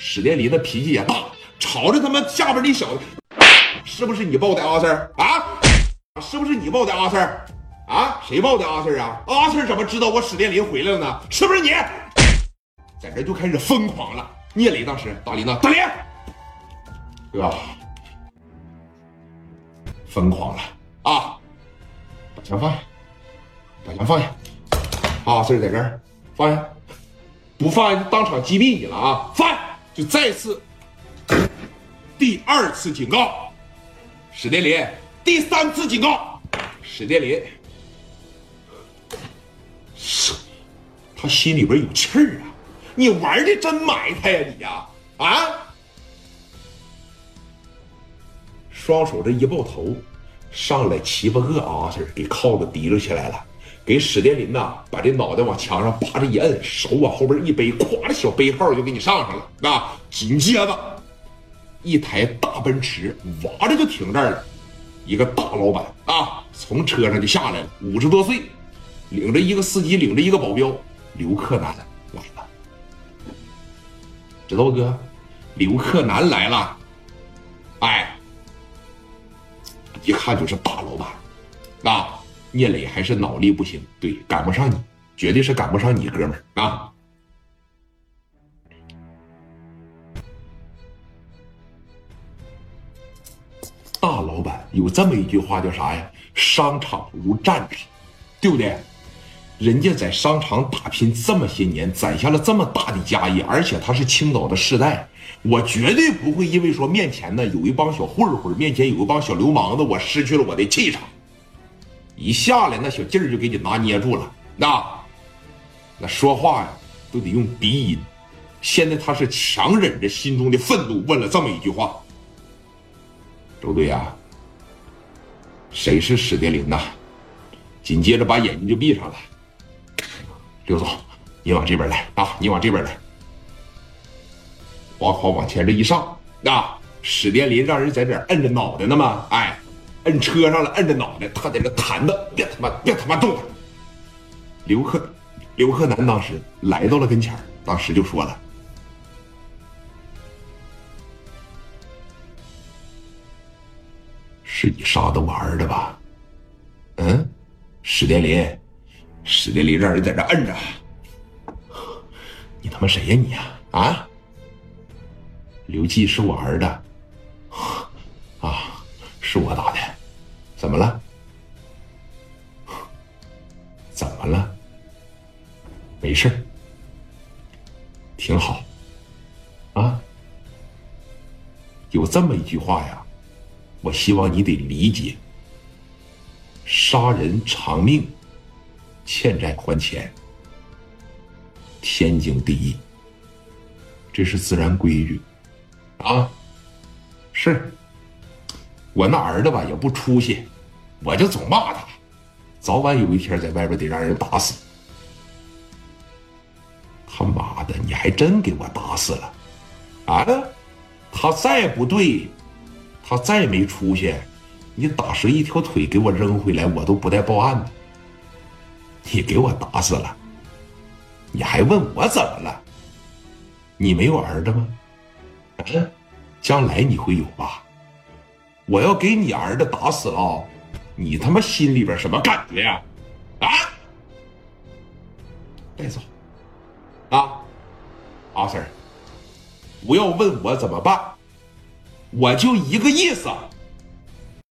史殿林的脾气也大，朝着他妈下边那小子，是不是你报的阿 Sir 啊？是不是你报的阿 Sir 啊？谁报的阿 Sir 啊？阿 Sir 怎么知道我史殿林回来了呢？是不是你？在这就开始疯狂了。聂磊当时大林呢，大林，哥，疯狂了啊！把枪放下，把枪放下。阿 Sir 在这儿，放下，不放下就当场击毙你了啊！放下，就再次第二次警告，史殿林，第三次警告，史殿林，他心里边有气儿啊！你玩的真埋汰呀你呀。啊！双手这一抱头，上来七八个阿 Sir 给铐子提溜起来了，给史殿林呐把这脑袋往墙上扒着一摁，手往后边一背，咵的小背号就给你上上了啊！紧接着，一台大奔驰哇的就停这儿了，一个大老板啊从车上就下来了，五十多岁，领着一个司机，领着一个保镖，刘克南来了。知道不哥？刘克南来了，哎，一看就是大老板，啊！聂磊还是脑力不行，对，赶不上你，绝对是赶不上你，哥们儿啊！大老板有这么一句话叫啥呀？商场如战场，对不对？人家在商场打拼这么些年，攒下了这么大的家业，而且他是青岛的世代，我绝对不会因为说面前呢有一帮小混混，面前有一帮小流氓子，我失去了我的气场。一下来那小劲儿就给你拿捏住了，那那说话呀都得用鼻音。现在他是强忍着心中的愤怒，问了这么一句话：“周队啊，谁是史殿林呐？”紧接着把眼睛就闭上了。刘总，你往这边来啊！你往这边来，花筐往前这一上啊！史殿林让人在这摁着脑袋呢嘛，哎，摁车上了，摁着脑袋，他在这弹的，别他妈别他妈动他！刘克刘克南当时来到了跟前当时就说了：“是你杀的我儿子吧？”嗯，史殿林。史殿林让人在这摁着，你他妈谁呀你呀？啊！刘季是我儿子，啊，是我打的，怎么了？怎么了？没事挺好。啊，有这么一句话呀，我希望你得理解：杀人偿命。欠债还钱，天经地义，这是自然规矩，啊，是，我那儿子吧也不出息，我就总骂他，早晚有一天在外边得让人打死。他妈的，你还真给我打死了，啊？他再不对，他再没出息，你打折一条腿给我扔回来，我都不带报案的。你给我打死了，你还问我怎么了？你没有儿子吗？嗯，将来你会有吧？我要给你儿子打死了，你他妈心里边什么感觉呀？啊！带走，啊，阿 Sir，不要问我怎么办，我就一个意思。